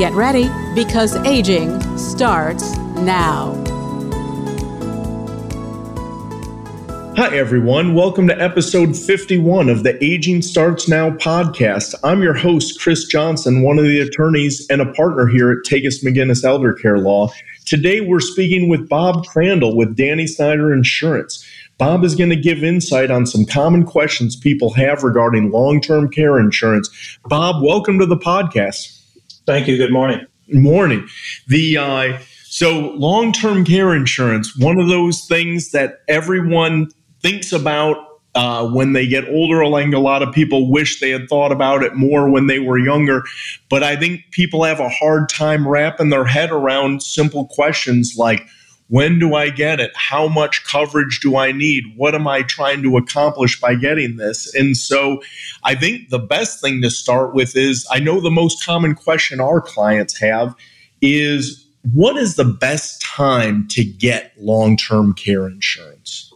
Get ready because aging starts now. Hi, everyone. Welcome to episode 51 of the Aging Starts Now podcast. I'm your host, Chris Johnson, one of the attorneys and a partner here at Takis McGinnis Elder Care Law. Today, we're speaking with Bob Crandall with Danny Snyder Insurance. Bob is going to give insight on some common questions people have regarding long term care insurance. Bob, welcome to the podcast. Thank you. Good morning. Morning. The uh, so long term care insurance, one of those things that everyone thinks about uh, when they get older. Think a lot of people wish they had thought about it more when they were younger. But I think people have a hard time wrapping their head around simple questions like, when do I get it? How much coverage do I need? What am I trying to accomplish by getting this? And so I think the best thing to start with is I know the most common question our clients have is what is the best time to get long term care insurance?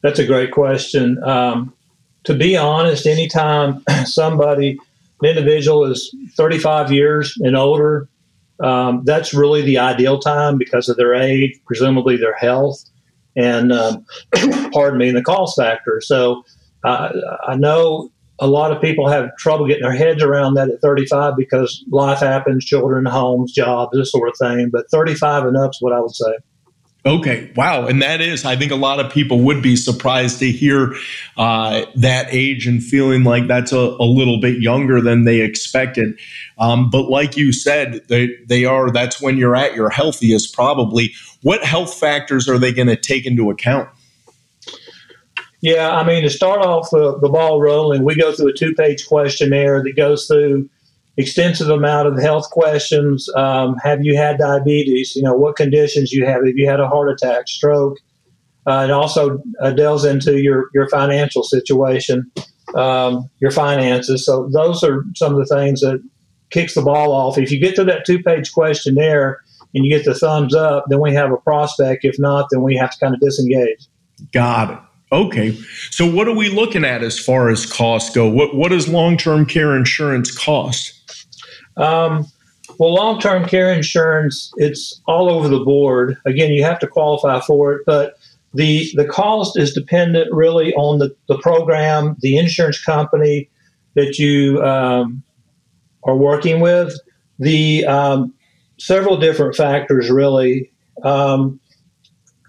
That's a great question. Um, to be honest, anytime somebody, an individual is 35 years and older, um, that's really the ideal time because of their age, presumably their health, and um, pardon me, the cost factor. So uh, I know a lot of people have trouble getting their heads around that at 35 because life happens, children, homes, jobs, this sort of thing. But 35 and up is what I would say. Okay, wow. And that is, I think a lot of people would be surprised to hear uh, that age and feeling like that's a, a, little bit younger than they expected. Um, but like you said, they, they are, that's when you're at your healthiest probably. What health factors are they going to take into account? Yeah, I mean, to start off uh, the ball rolling, we go through a two page questionnaire that goes through extensive amount of health questions. Um, have you had diabetes? You know, what conditions you have? Have you had a heart attack, stroke? Uh, it also uh, delves into your, your financial situation, um, your finances. So those are some of the things that kicks the ball off. If you get to that two page questionnaire and you get the thumbs up, then we have a prospect. If not, then we have to kind of disengage. Got it. Okay. So what are we looking at as far as costs go? What what does long-term care insurance cost? Um, well, long term care insurance, it's all over the board. Again, you have to qualify for it, but the, the cost is dependent really on the, the program, the insurance company that you um, are working with. The um, several different factors, really. A um,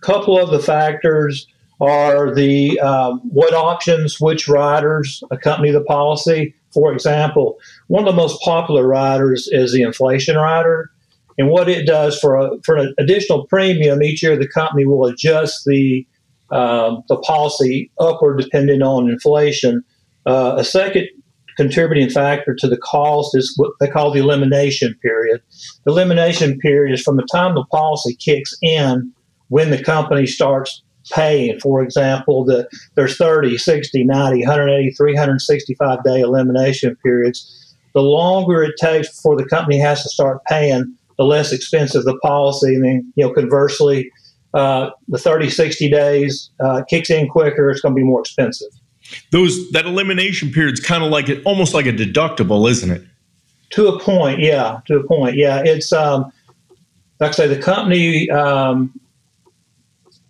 couple of the factors are the um, what options, which riders accompany the policy. For example, one of the most popular riders is the inflation rider. And what it does for a, for an additional premium each year, the company will adjust the um, the policy upward depending on inflation. Uh, a second contributing factor to the cost is what they call the elimination period. The elimination period is from the time the policy kicks in when the company starts paying. For example, the, there's 30, 60, 90, 180, 365 day elimination periods. The longer it takes before the company has to start paying, the less expensive the policy. I mean, you know, conversely, uh, the 30, 60 days uh, kicks in quicker, it's going to be more expensive. Those that elimination period is kind of like it, almost like a deductible, isn't it? To a point, yeah. To a point, yeah. It's um, like I say, the company um,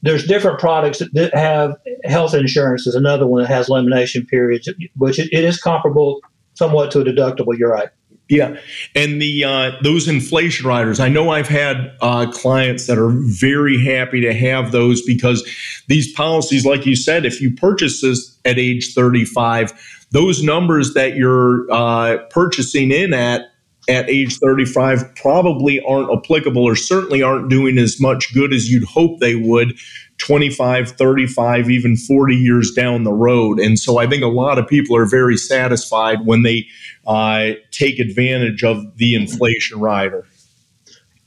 there's different products that have health insurance is another one that has elimination periods, which it, is comparable somewhat to a deductible. You're right. Yeah, and the uh, those inflation riders. I know I've had uh, clients that are very happy to have those because these policies, like you said, if you purchase this at age 35, those numbers that you're uh, purchasing in at at age 35 probably aren't applicable or certainly aren't doing as much good as you'd hope they would 25, 35, even 40 years down the road. And so I think a lot of people are very satisfied when they uh, take advantage of the inflation rider.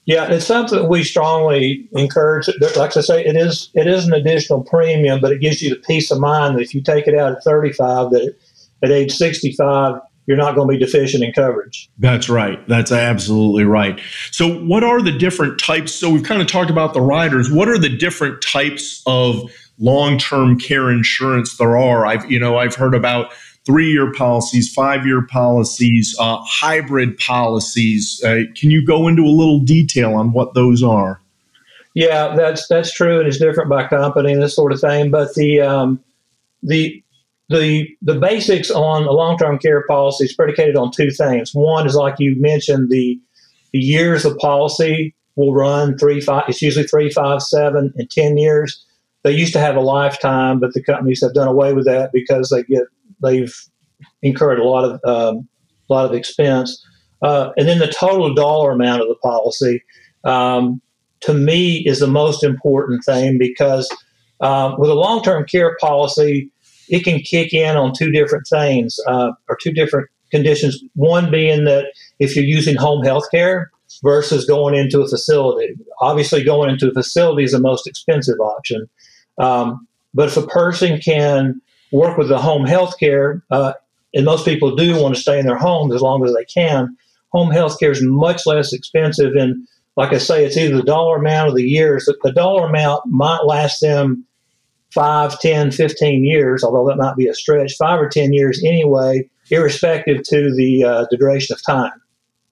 Yeah, it's something we strongly encourage. Like I say, it is it is an additional premium, but it gives you the peace of mind that if you take it out at 35, that at age 65, you're not going to be deficient in coverage. That's right. That's absolutely right. So, what are the different types? So, we've kind of talked about the riders. What are the different types of long-term care insurance there are? I've you know I've heard about three year policies, five year policies, uh, hybrid policies. Uh, can you go into a little detail on what those are? Yeah, that's that's true, and it's different by company and this sort of thing. But the um, the the the basics on a long term care policy is predicated on two things. One is like you mentioned, the the years of policy will run three five. It's usually three, five, seven, and ten years. They used to have a lifetime, but the companies have done away with that because they get they've incurred a lot of um, a lot of expense. Uh, and then the total dollar amount of the policy, um, to me, is the most important thing because uh, with a long term care policy, it can kick in on two different things uh, or two different conditions. One being that if you're using home health care versus going into a facility, obviously going into a facility is the most expensive option. Um, but if a person can work with the home health care, uh, and most people do want to stay in their homes as long as they can. Home health care is much less expensive. And like I say, it's either the dollar amount or the years. The dollar amount might last them 5, 10, 15 years, although that might be a stretch, 5 or 10 years anyway, irrespective to the, uh, the duration of time.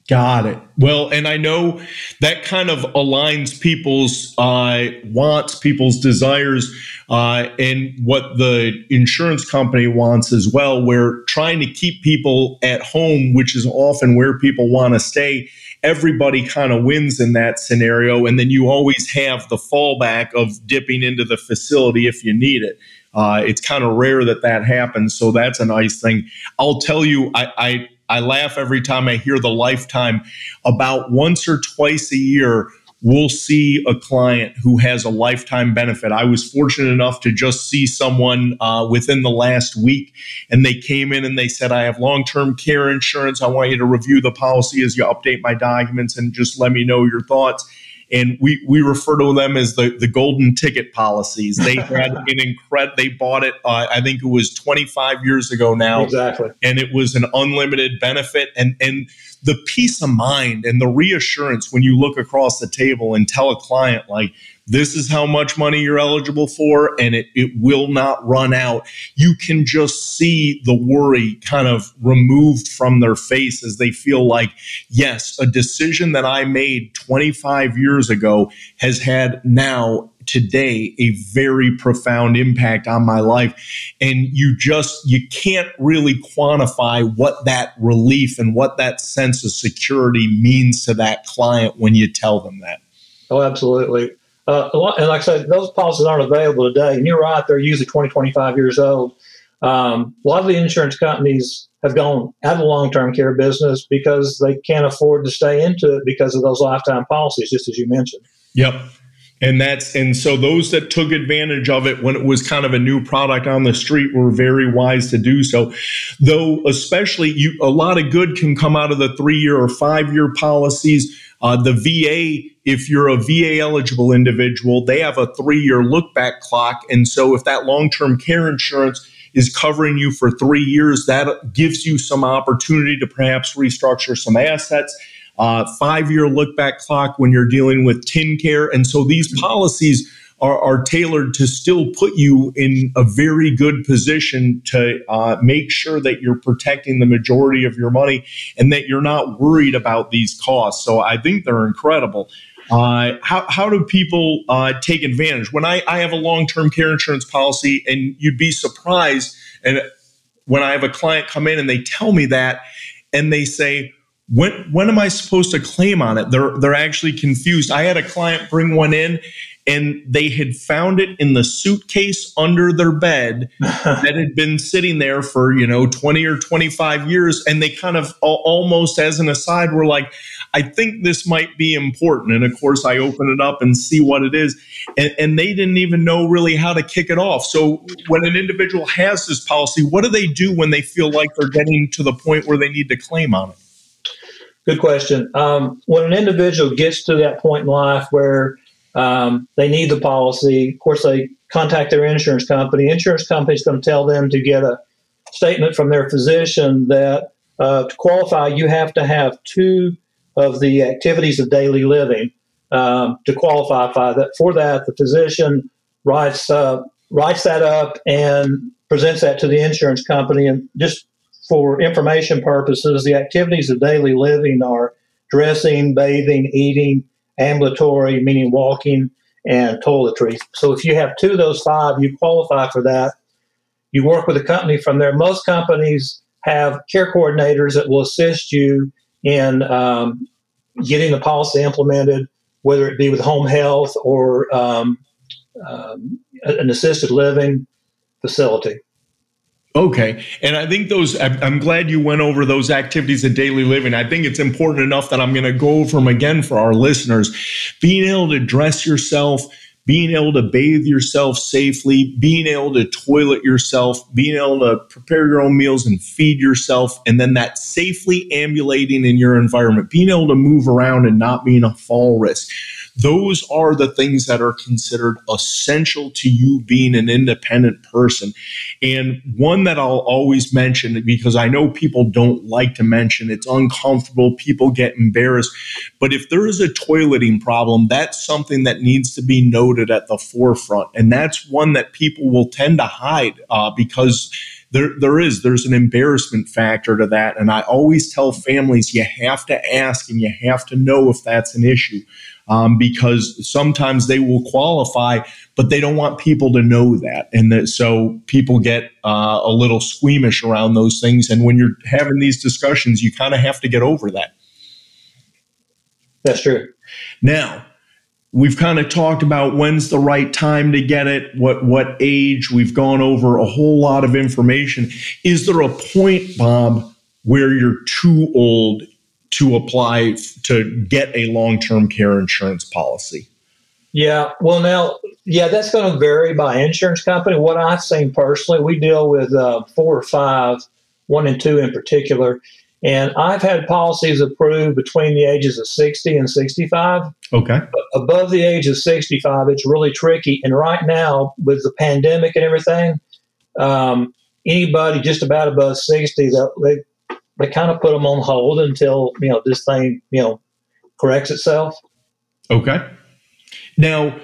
Got it. Well, and I know that kind of aligns people's uh, wants, people's desires, uh, and what the insurance company wants as well. We're trying to keep people at home, which is often where people want to stay. Everybody kind of wins in that scenario. And then you always have the fallback of dipping into the facility if you need it. Uh, it's kind of rare that that happens. So that's a nice thing. I'll tell you, I, I I laugh every time I hear the lifetime. About once or twice a year, we'll see a client who has a lifetime benefit. I was fortunate enough to just see someone uh, within the last week, and they came in and they said, I have long term care insurance. I want you to review the policy as you update my documents and just let me know your thoughts and we we refer to them as the the golden ticket policies. They had an incredible. They bought it. Uh, I think it was 25 years ago now. Exactly. And it was an unlimited benefit, and and the peace of mind and the reassurance when you look across the table and tell a client like this is how much money you're eligible for and it, it will not run out. You can just see the worry kind of removed from their face as they feel like yes a decision that i made 25 years ago has had now today a very profound impact on my life. And you just you can't really quantify what that relief and what that sense of security means to that client when you tell them that. Oh absolutely uh, and like I said, those policies aren't available today. And you're right; they're usually 20, 25 years old. Um, a lot of the insurance companies have gone out of the long-term care business because they can't afford to stay into it because of those lifetime policies, just as you mentioned. Yep. And that's and so those that took advantage of it when it was kind of a new product on the street were very wise to do so. Though especially you a lot of good can come out of the 3-year or 5-year policies. Uh, the VA if you're a VA eligible individual, they have a 3-year look back clock and so if that long-term care insurance is covering you for 3 years, that gives you some opportunity to perhaps restructure some assets uh, five year look back clock when you're dealing with TennCare. And so these policies are, are, tailored to still put you in a very good position to uh, make sure that you're protecting the majority of your money and that you're not worried about these costs. So I think they're incredible. Uh, how, how do people uh, take advantage? When I, I have a long term care insurance policy, and you'd be surprised, and when I have a client come in and they tell me that, and they say, when when am I supposed to claim on it? They're they're actually confused. I had a client bring one in and they had found it in the suitcase under their bed that had been sitting there for, you know, 20 or 25 years and they kind of almost as an aside were like I think this might be important. And of course, I open it up and see what it is. And, and, they didn't even know really how to kick it off. So, when an individual has this policy, what do they do when they feel like they're getting to the point where they need to claim on it? Good question. Um, when an individual gets to that point in life where um, they need the policy, of course, they contact their insurance company. Insurance company is going to tell them to get a statement from their physician that uh, to qualify, you have to have two of the activities of daily living um, to qualify for that. For that, the physician writes uh, writes that up and presents that to the insurance company. And just for information purposes, the activities of daily living are dressing, bathing, eating, ambulatory, meaning walking, and toiletries. So if you have two of those five, you qualify for that. You work with a company from there. Most companies have care coordinators that will assist you in um, getting the policy implemented, whether it be with home health or um, um, an assisted living facility. Okay. And I think those, I'm glad you went over those activities of daily living. I think it's important enough that I'm going to go over them again for our listeners. Being able to dress yourself, being able to bathe yourself safely, being able to toilet yourself, being able to prepare your own meals and feed yourself, and then that safely ambulating in your environment, being able to move around and not being a fall risk. Those are the things that are considered essential to you being an independent person. And one that I'll always mention because I know people don't like to mention, it's uncomfortable, people get embarrassed. But if there is a toileting problem, that's something that needs to be noted at the forefront. And that's one that people will tend to hide uh, because there, there is there's an embarrassment factor to that and i always tell families you have to ask and you have to know if that's an issue um, because sometimes they will qualify, but they don't want people to know that. And that, so people get uh, a little squeamish around those things. And when you're having these discussions, you kind of have to get over that. That's true. Now, we've kind of talked about when's the right time to get it, what what age. We've gone over a whole lot of information. Is there a point, Bob, where you're too old to apply to get a long term care insurance policy? Yeah, well, now, yeah, that's going to vary by insurance company. What I've seen personally, we deal with uh, four or five, one and two in particular, and I've had policies approved between the ages of 60 and 65. Okay. Above the age of 65, it's really tricky. And right now, with the pandemic and everything, um, anybody just about above 60, they, they kind of put them on hold until you know this thing you know corrects itself. Okay. Now,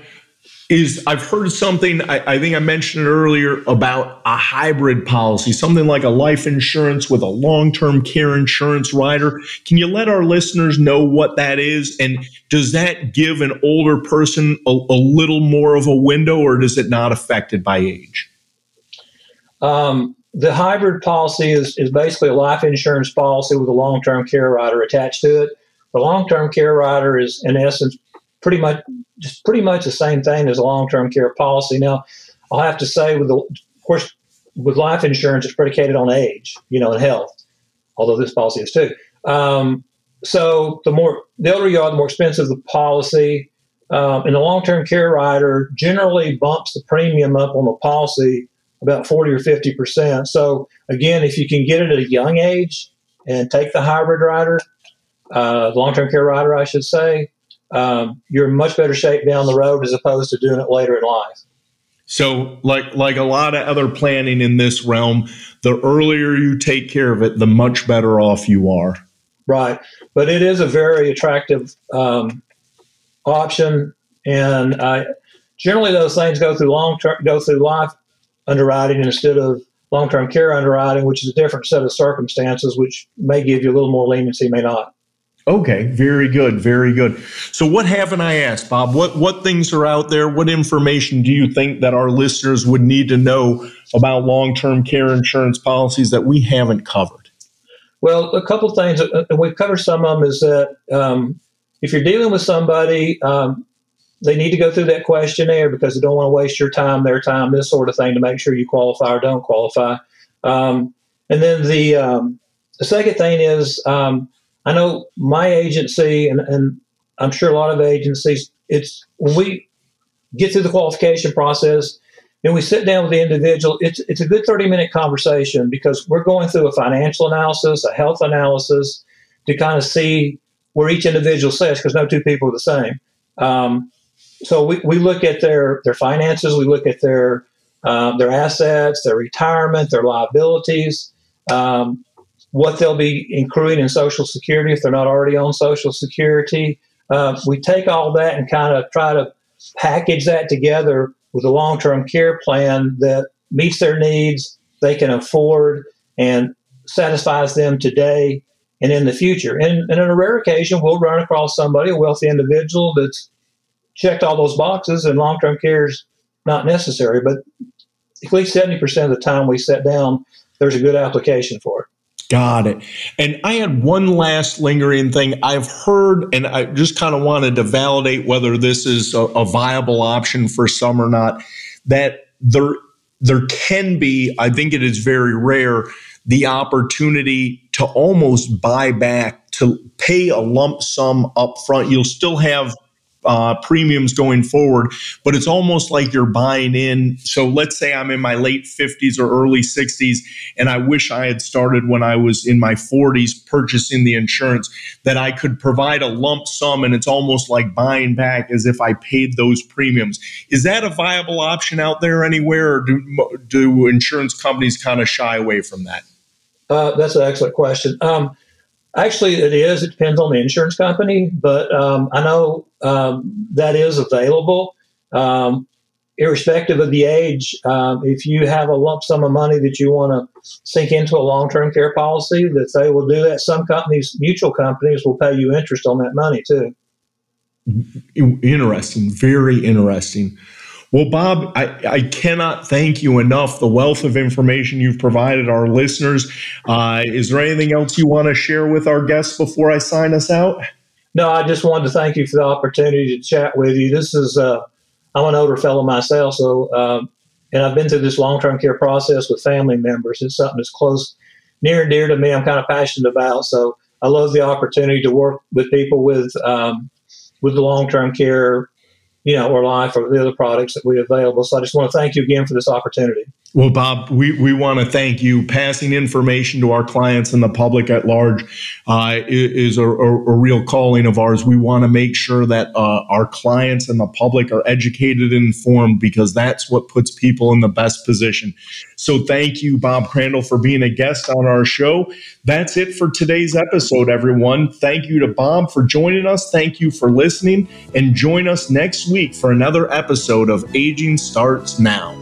is I've heard something. I, I, think I mentioned it earlier about a hybrid policy, something like a life insurance with a long-term care insurance rider. Can you let our listeners know what that is, and does that give an older person a, a little more of a window, or does it not affected by age? Um, the hybrid policy is, is basically a life insurance policy with a long term care rider attached to it. The long term care rider is, in essence, pretty much just pretty much the same thing as a long term care policy. Now, I'll have to say, with the, of course, with life insurance, it's predicated on age, you know, and health. Although this policy is too. Um, so the more the older you are, the more expensive the policy. Um, and the long term care rider generally bumps the premium up on the policy about 40 or 50%. So, again, if you can get it at a young age and take the hybrid rider, uh, long term care rider, I should say, um, you're in much better shape down the road as opposed to doing it later in life. So, like like a lot of other planning in this realm, the earlier you take care of it, the much better off you are. Right, but it is a very attractive um, option, and I, generally those things go through long term, go through life underwriting instead of long term care underwriting, which is a different set of circumstances, which may give you a little more leniency, may not. Okay, very good, very good. So, what haven't I asked, Bob? What what things are out there? What information do you think that our listeners would need to know about long term care insurance policies that we haven't covered? Well, a couple of things, and we've covered some of them. Is that um, if you're dealing with somebody, um, they need to go through that questionnaire because they don't want to waste your time, their time, this sort of thing to make sure you qualify or don't qualify. Um, and then the um, the second thing is, um, I know my agency, and, and I'm sure a lot of agencies, it's we get through the qualification process and we sit down with the individual, it's, it's a good 30 minute conversation because we're going through a financial analysis, a health analysis, to kind of see where each individual sits because no two people are the same. Um, so we, we look at their their finances, we look at their uh, their assets, their retirement, their liabilities, um, what they'll be accruing in Social Security if they're not already on Social Security. Uh, we take all that and kind of try to package that together with a long term care plan that meets their needs, they can afford, and satisfies them today and in the future. And, and on a rare occasion, we'll run across somebody, a wealthy individual that's checked all those boxes and long term care is not necessary. But at least 70% of the time we sit down, there's a good application for it. Got it. And I had one last lingering thing. I've heard, and I just kind of wanted to validate whether this is a, a viable option for some or not, that there there can be, I think it is very rare, the opportunity to almost buy back, to pay a lump sum up front. You'll still have uh, premiums going forward, but it's almost like you're buying in. So let's say I'm in my late 50s or early 60s, and I wish I had started when I was in my 40s purchasing the insurance, that I could provide a lump sum, and it's almost like buying back as if I paid those premiums. Is that a viable option out there anywhere, or do, do insurance companies kind of shy away from that? Uh, that's an excellent question. Um, Actually, it is. It depends on the insurance company, but um, I know um, that is available. Um, irrespective of the age, um, if you have a lump sum of money that you want to sink into a long term care policy, that they will do that. Some companies, mutual companies, will pay you interest on that money too. Interesting. Very interesting. Well, Bob, I, I, cannot thank you enough. The wealth of information you've provided our listeners. Uh, is there anything else you want to share with our guests before I sign us out? No, I just wanted to thank you for the opportunity to chat with you. This is, uh, I'm an older fellow myself, so, um, and I've been through this long term care process with family members. It's something that's close, near and dear to me. I'm kind of passionate about. So I love the opportunity to work with people with, um, with the long term care you know, or life or the other products that we available. So I just want to thank you again for this opportunity. Well, Bob, we, we want to thank you. Passing information to our clients and the public at large uh, is a, a, a, real calling of ours. We want to make sure that uh, our clients and the public are educated and informed because that's what puts people in the best position. So thank you, Bob Crandall, for being a guest on our show. That's it for today's episode, everyone. Thank you to Bob for joining us. Thank you for listening. And join us next week for another episode of Aging Starts Now.